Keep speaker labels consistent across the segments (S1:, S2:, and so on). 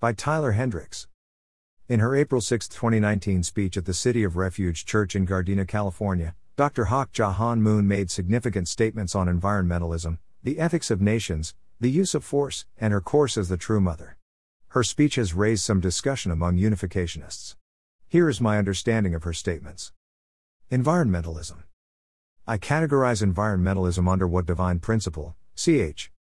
S1: by Tyler Hendricks. In her April 6, 2019 speech at the City of Refuge Church in Gardena, California, Dr. Hak Ja Han Moon made significant statements on environmentalism, the ethics of nations, the use of force, and her course as the true mother. Her speech has raised some discussion among unificationists. Here is my understanding of her statements. Environmentalism. I categorize environmentalism under what divine principle, ch.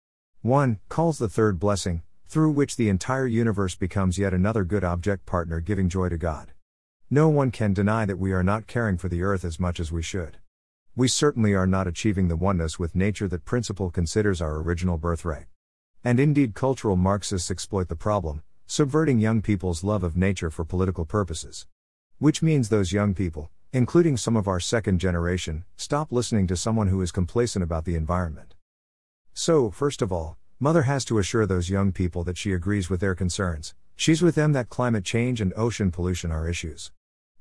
S1: 1, calls the third blessing, through which the entire universe becomes yet another good object partner giving joy to God. No one can deny that we are not caring for the earth as much as we should. We certainly are not achieving the oneness with nature that principle considers our original birthright. And indeed, cultural Marxists exploit the problem, subverting young people's love of nature for political purposes. Which means those young people, including some of our second generation, stop listening to someone who is complacent about the environment. So, first of all, Mother has to assure those young people that she agrees with their concerns, she's with them that climate change and ocean pollution are issues.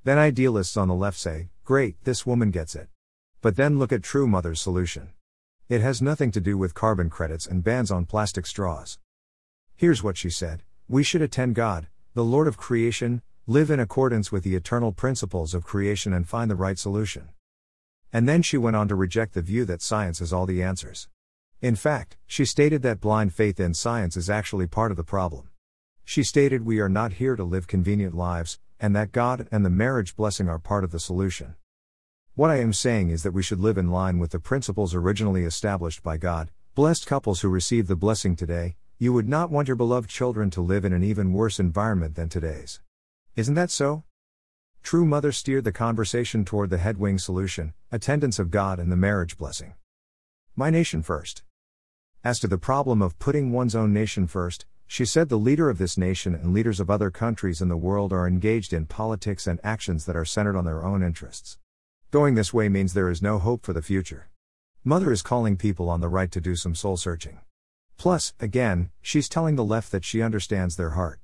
S1: Then idealists on the left say, great, this woman gets it. But then look at True Mother's solution. It has nothing to do with carbon credits and bans on plastic straws. Here's what she said We should attend God, the Lord of creation, live in accordance with the eternal principles of creation and find the right solution. And then she went on to reject the view that science is all the answers. In fact, she stated that blind faith in science is actually part of the problem. She stated we are not here to live convenient lives, and that God and the marriage blessing are part of the solution. What I am saying is that we should live in line with the principles originally established by God. Blessed couples who receive the blessing today, you would not want your beloved children to live in an even worse environment than today's. Isn't that so? True Mother steered the conversation toward the headwing solution attendance of God and the marriage blessing. My nation first. As to the problem of putting one's own nation first, she said the leader of this nation and leaders of other countries in the world are engaged in politics and actions that are centered on their own interests. Going this way means there is no hope for the future. Mother is calling people on the right to do some soul searching. Plus, again, she's telling the left that she understands their heart.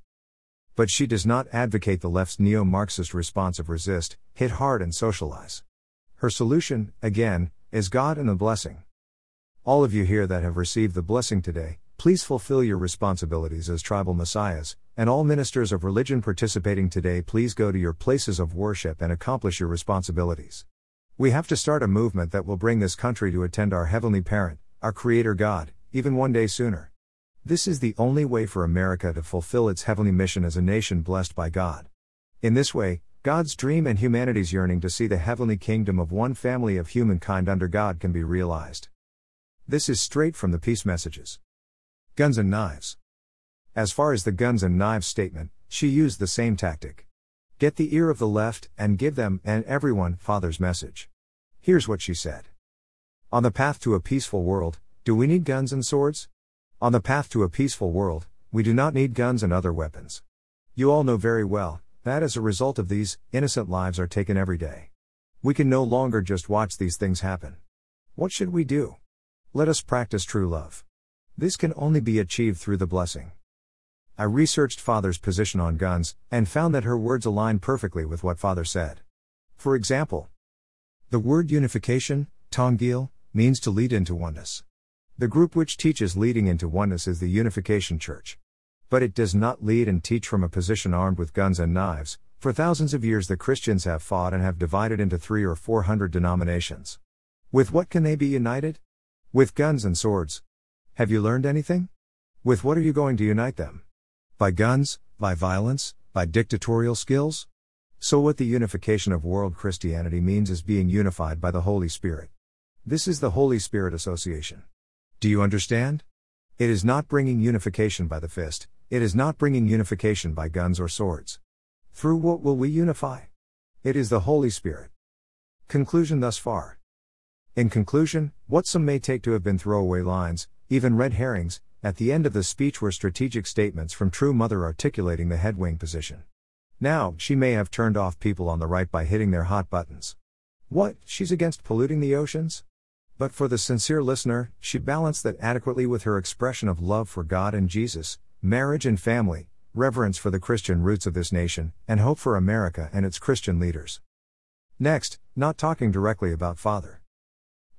S1: But she does not advocate the left's neo Marxist response of resist, hit hard, and socialize. Her solution, again, is God and the blessing. All of you here that have received the blessing today, please fulfill your responsibilities as tribal messiahs, and all ministers of religion participating today, please go to your places of worship and accomplish your responsibilities. We have to start a movement that will bring this country to attend our Heavenly Parent, our Creator God, even one day sooner. This is the only way for America to fulfill its heavenly mission as a nation blessed by God. In this way, God's dream and humanity's yearning to see the heavenly kingdom of one family of humankind under God can be realized. This is straight from the peace messages. Guns and knives. As far as the guns and knives statement, she used the same tactic. Get the ear of the left and give them and everyone Father's message. Here's what she said On the path to a peaceful world, do we need guns and swords? On the path to a peaceful world, we do not need guns and other weapons. You all know very well that as a result of these, innocent lives are taken every day. We can no longer just watch these things happen. What should we do? Let us practice true love. This can only be achieved through the blessing. I researched Father's position on guns, and found that her words align perfectly with what Father said. For example, the word unification, Tongil, means to lead into oneness. The group which teaches leading into oneness is the Unification Church. But it does not lead and teach from a position armed with guns and knives. For thousands of years, the Christians have fought and have divided into three or four hundred denominations. With what can they be united? With guns and swords. Have you learned anything? With what are you going to unite them? By guns, by violence, by dictatorial skills? So, what the unification of world Christianity means is being unified by the Holy Spirit. This is the Holy Spirit Association. Do you understand? It is not bringing unification by the fist, it is not bringing unification by guns or swords. Through what will we unify? It is the Holy Spirit. Conclusion thus far. In conclusion, what some may take to have been throwaway lines, even red herrings, at the end of the speech were strategic statements from True Mother articulating the headwing position. Now, she may have turned off people on the right by hitting their hot buttons. What, she's against polluting the oceans? But for the sincere listener, she balanced that adequately with her expression of love for God and Jesus, marriage and family, reverence for the Christian roots of this nation, and hope for America and its Christian leaders. Next, not talking directly about Father.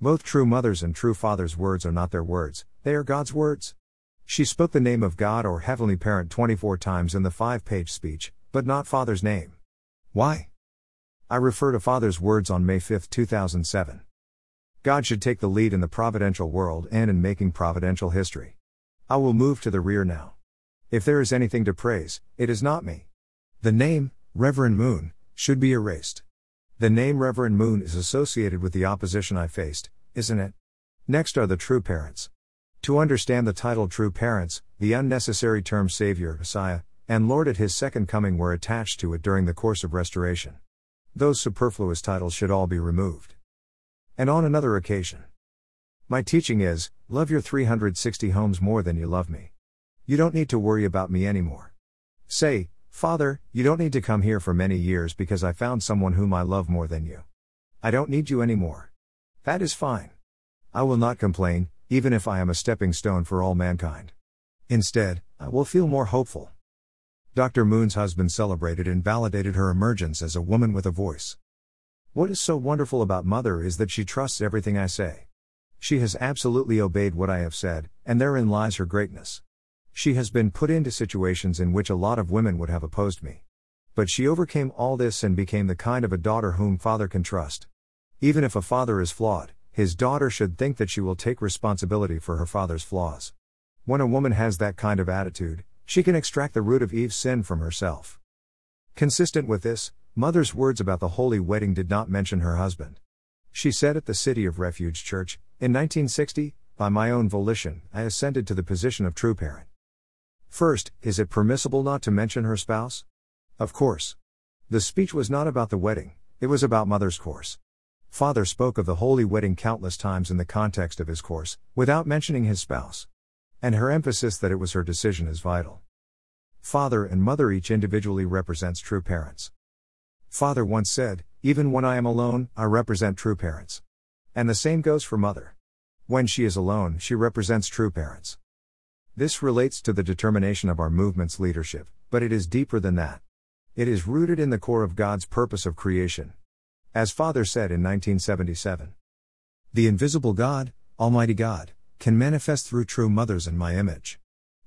S1: Both true mothers and true fathers' words are not their words, they are God's words. She spoke the name of God or Heavenly Parent 24 times in the five page speech, but not Father's name. Why? I refer to Father's words on May 5, 2007. God should take the lead in the providential world and in making providential history. I will move to the rear now. If there is anything to praise, it is not me. The name, Reverend Moon, should be erased. The name Reverend Moon is associated with the opposition I faced, isn't it? Next are the true parents. To understand the title True Parents, the unnecessary term Savior, Messiah, and Lord at His second coming were attached to it during the course of restoration. Those superfluous titles should all be removed. And on another occasion. My teaching is love your 360 homes more than you love me. You don't need to worry about me anymore. Say, Father, you don't need to come here for many years because I found someone whom I love more than you. I don't need you anymore. That is fine. I will not complain, even if I am a stepping stone for all mankind. Instead, I will feel more hopeful. Dr. Moon's husband celebrated and validated her emergence as a woman with a voice. What is so wonderful about Mother is that she trusts everything I say. She has absolutely obeyed what I have said, and therein lies her greatness. She has been put into situations in which a lot of women would have opposed me. But she overcame all this and became the kind of a daughter whom father can trust. Even if a father is flawed, his daughter should think that she will take responsibility for her father's flaws. When a woman has that kind of attitude, she can extract the root of Eve's sin from herself. Consistent with this, Mother's words about the holy wedding did not mention her husband. She said at the City of Refuge Church, in 1960, by my own volition, I ascended to the position of true parent. First, is it permissible not to mention her spouse? Of course. The speech was not about the wedding, it was about Mother's course. Father spoke of the holy wedding countless times in the context of his course, without mentioning his spouse. And her emphasis that it was her decision is vital. Father and mother each individually represents true parents. Father once said, Even when I am alone, I represent true parents. And the same goes for mother. When she is alone, she represents true parents. This relates to the determination of our movement's leadership, but it is deeper than that. It is rooted in the core of God's purpose of creation. As Father said in 1977 The invisible God, Almighty God, can manifest through true mothers in my image.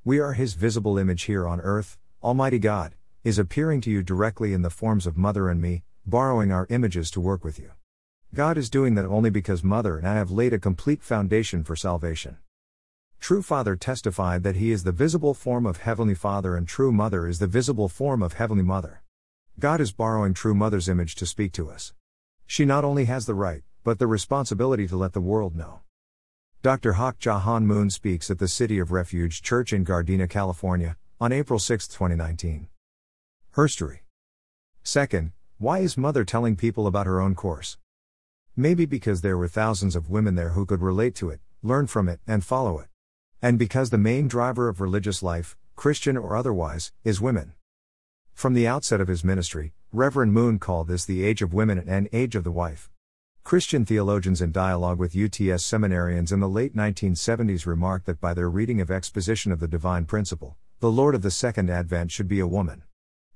S1: We are His visible image here on earth, Almighty God, is appearing to you directly in the forms of Mother and me, borrowing our images to work with you. God is doing that only because Mother and I have laid a complete foundation for salvation. True Father testified that He is the visible form of Heavenly Father and True Mother is the visible form of Heavenly Mother. God is borrowing True Mother's image to speak to us. She not only has the right, but the responsibility to let the world know. Dr. Hak Ja Han Moon speaks at the City of Refuge Church in Gardena, California, on April 6, 2019. Herstory. Second, why is Mother telling people about her own course? Maybe because there were thousands of women there who could relate to it, learn from it, and follow it. And because the main driver of religious life, Christian or otherwise, is women. From the outset of his ministry, Reverend Moon called this the age of women and age of the wife. Christian theologians in dialogue with UTS seminarians in the late 1970s remarked that by their reading of Exposition of the Divine Principle, the Lord of the Second Advent should be a woman.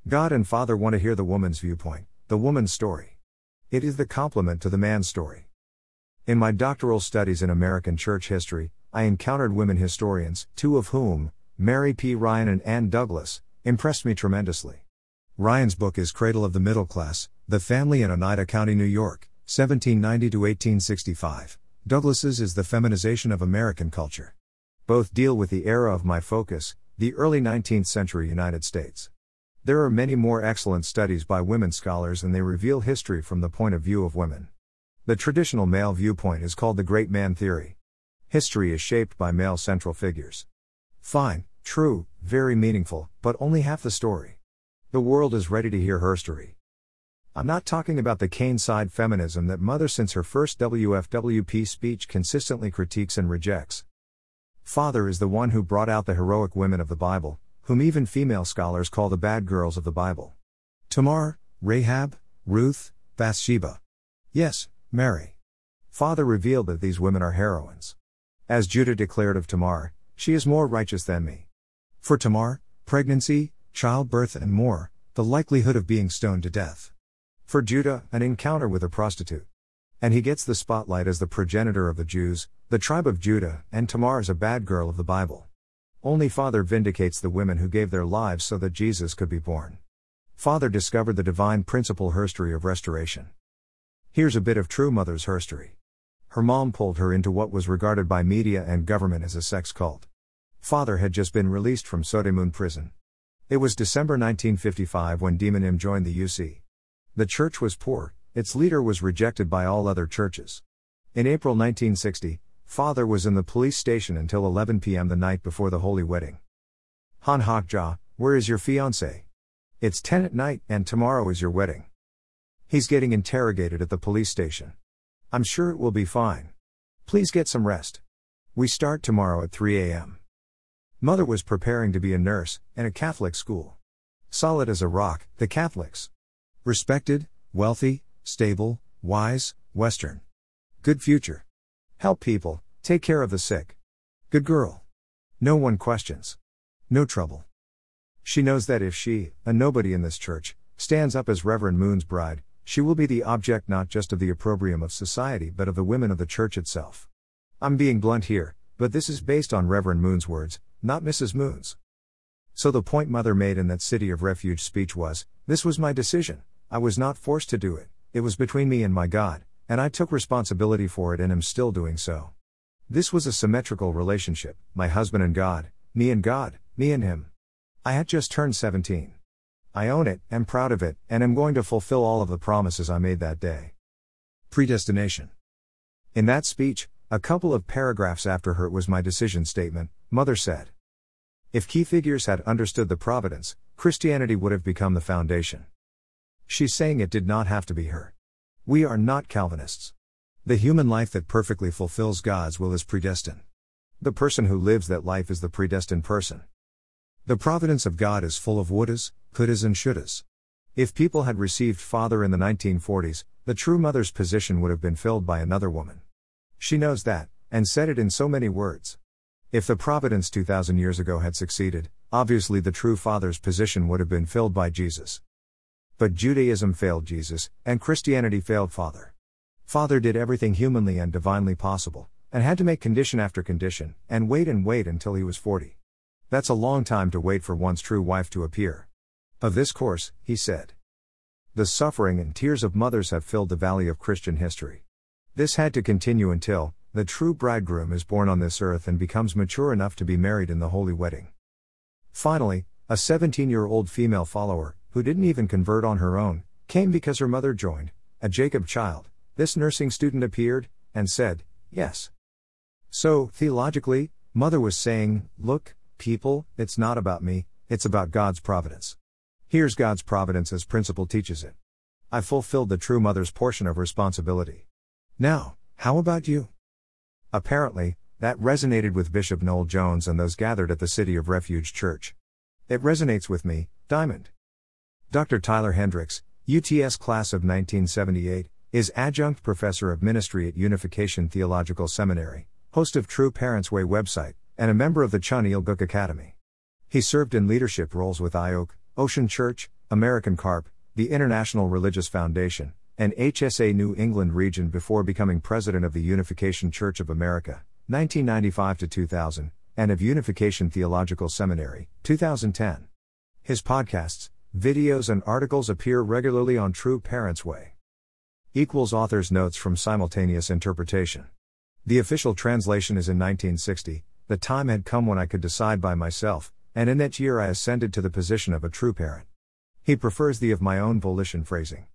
S1: God and Father want to hear the woman's viewpoint, the woman's story. It is the complement to the man's story. In my doctoral studies in American church history, I encountered women historians, two of whom, Mary P. Ryan and Ann Douglas, impressed me tremendously. Ryan's book is Cradle of the Middle Class The Family in Oneida County, New York, 1790 to 1865. Douglas's is The Feminization of American Culture. Both deal with the era of my focus, the early 19th century United States. There are many more excellent studies by women scholars and they reveal history from the point of view of women. The traditional male viewpoint is called the great man theory. History is shaped by male central figures. Fine, true, very meaningful, but only half the story. The world is ready to hear her story. I'm not talking about the Cain side feminism that Mother, since her first WFWP speech, consistently critiques and rejects. Father is the one who brought out the heroic women of the Bible, whom even female scholars call the bad girls of the Bible. Tamar, Rahab, Ruth, Bathsheba. Yes, Mary. Father revealed that these women are heroines. As Judah declared of Tamar, she is more righteous than me. For Tamar, pregnancy, childbirth, and more, the likelihood of being stoned to death. For Judah, an encounter with a prostitute. And he gets the spotlight as the progenitor of the Jews, the tribe of Judah, and Tamar is a bad girl of the Bible. Only Father vindicates the women who gave their lives so that Jesus could be born. Father discovered the divine principle herstory of restoration. Here's a bit of true mother's herstory. Her mom pulled her into what was regarded by media and government as a sex cult. Father had just been released from Seodaemun prison. It was December 1955 when Daemonim joined the UC. The church was poor, its leader was rejected by all other churches. In April 1960, Father was in the police station until 11 p.m. the night before the holy wedding. Han Hak Ja, where is your fiancé? It's 10 at night, and tomorrow is your wedding. He's getting interrogated at the police station. I'm sure it will be fine. Please get some rest. We start tomorrow at 3 a.m. Mother was preparing to be a nurse, in a Catholic school. Solid as a rock, the Catholics. Respected, wealthy, stable, wise, Western. Good future. Help people, take care of the sick. Good girl. No one questions. No trouble. She knows that if she, a nobody in this church, stands up as Reverend Moon's bride, she will be the object not just of the opprobrium of society but of the women of the church itself. I'm being blunt here, but this is based on Reverend Moon's words, not Mrs. Moon's. So the point Mother made in that City of Refuge speech was this was my decision, I was not forced to do it, it was between me and my God, and I took responsibility for it and am still doing so. This was a symmetrical relationship, my husband and God, me and God, me and him. I had just turned 17. I own it, am proud of it, and am going to fulfill all of the promises I made that day. Predestination. In that speech, a couple of paragraphs after her it was my decision statement, Mother said. If key figures had understood the providence, Christianity would have become the foundation. She's saying it did not have to be her. We are not Calvinists. The human life that perfectly fulfills God's will is predestined. The person who lives that life is the predestined person. The providence of God is full of wouldas, couldas, and shouldas. If people had received Father in the 1940s, the true mother's position would have been filled by another woman. She knows that, and said it in so many words. If the providence 2,000 years ago had succeeded, obviously the true Father's position would have been filled by Jesus. But Judaism failed Jesus, and Christianity failed Father. Father did everything humanly and divinely possible, and had to make condition after condition, and wait and wait until he was 40. That's a long time to wait for one's true wife to appear. Of this course, he said. The suffering and tears of mothers have filled the valley of Christian history. This had to continue until, the true bridegroom is born on this earth and becomes mature enough to be married in the holy wedding. Finally, a 17 year old female follower, who didn't even convert on her own, came because her mother joined, a Jacob child. This nursing student appeared, and said, Yes. So, theologically, mother was saying, Look, people, it's not about me, it's about God's providence. Here's God's providence as principle teaches it. I fulfilled the true mother's portion of responsibility. Now, how about you? Apparently, that resonated with Bishop Noel Jones and those gathered at the City of Refuge Church. It resonates with me, Diamond. Dr. Tyler Hendricks, UTS class of 1978, is adjunct professor of ministry at Unification Theological Seminary, host of True Parents Way website, and a member of the Chun Il Guk Academy. He served in leadership roles with IOC, Ocean Church, American CARP, the International Religious Foundation, and HSA New England region before becoming president of the Unification Church of America, 1995 to 2000, and of Unification Theological Seminary, 2010. His podcasts, videos, and articles appear regularly on True Parents Way. Equals author's notes from simultaneous interpretation. The official translation is in 1960, the time had come when I could decide by myself, and in that year I ascended to the position of a true parent. He prefers the of my own volition phrasing.